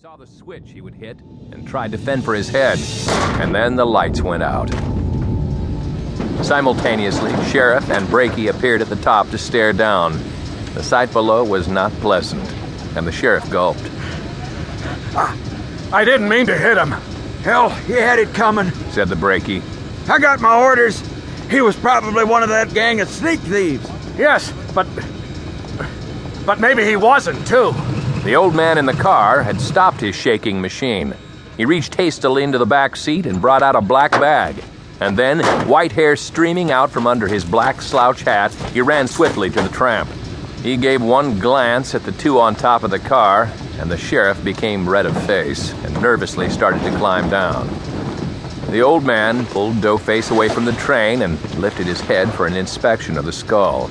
saw the switch he would hit and tried to fend for his head, and then the lights went out. Simultaneously, Sheriff and Brakey appeared at the top to stare down. The sight below was not pleasant, and the sheriff gulped. I didn't mean to hit him, Hell, he had it coming. Said the Brakey. I got my orders. He was probably one of that gang of sneak thieves. Yes, but. But maybe he wasn't, too. The old man in the car had stopped his shaking machine. He reached hastily into the back seat and brought out a black bag. And then, white hair streaming out from under his black slouch hat, he ran swiftly to the tramp. He gave one glance at the two on top of the car, and the sheriff became red of face and nervously started to climb down. The old man pulled Doughface away from the train and lifted his head for an inspection of the skull.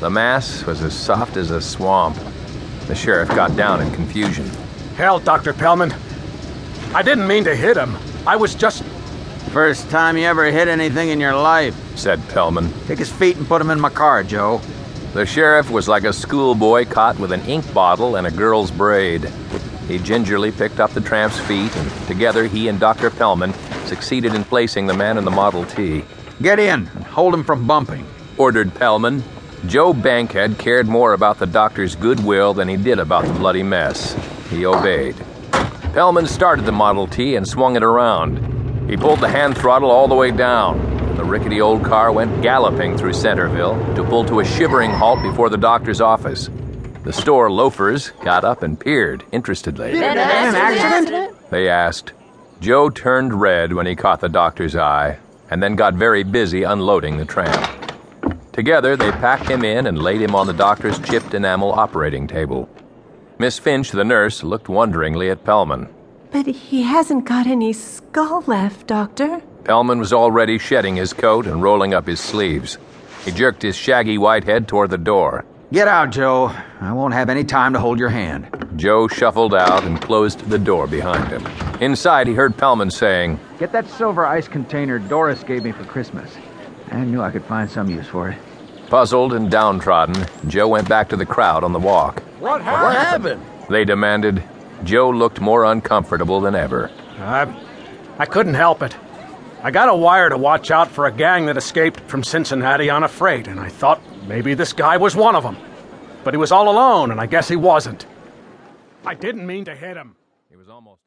The mass was as soft as a swamp. The sheriff got down in confusion. Hell, Dr. Pellman. I didn't mean to hit him. I was just. First time you ever hit anything in your life. Said Pellman. Take his feet and put him in my car, Joe. The sheriff was like a schoolboy caught with an ink bottle and a girl's braid. He gingerly picked up the tramp's feet, and together he and Dr. Pellman succeeded in placing the man in the Model T. Get in and hold him from bumping. Ordered Pellman. Joe Bankhead cared more about the doctor's goodwill than he did about the bloody mess. He obeyed. Pellman started the Model T and swung it around. He pulled the hand throttle all the way down. The rickety old car went galloping through Centerville to pull to a shivering halt before the doctor's office. The store loafers got up and peered interestedly. An accident? They asked. Joe turned red when he caught the doctor's eye, and then got very busy unloading the tramp. Together, they packed him in and laid him on the doctor's chipped enamel operating table. Miss Finch, the nurse, looked wonderingly at Pellman. But he hasn't got any skull left, Doctor. Pellman was already shedding his coat and rolling up his sleeves. He jerked his shaggy white head toward the door. Get out, Joe. I won't have any time to hold your hand. Joe shuffled out and closed the door behind him. Inside, he heard Pellman saying, Get that silver ice container Doris gave me for Christmas. I knew I could find some use for it. Puzzled and downtrodden, Joe went back to the crowd on the walk. What happened? What happened? They demanded. Joe looked more uncomfortable than ever. I. I couldn't help it. I got a wire to watch out for a gang that escaped from Cincinnati on a freight, and I thought maybe this guy was one of them. But he was all alone, and I guess he wasn't. I didn't mean to hit him. He was almost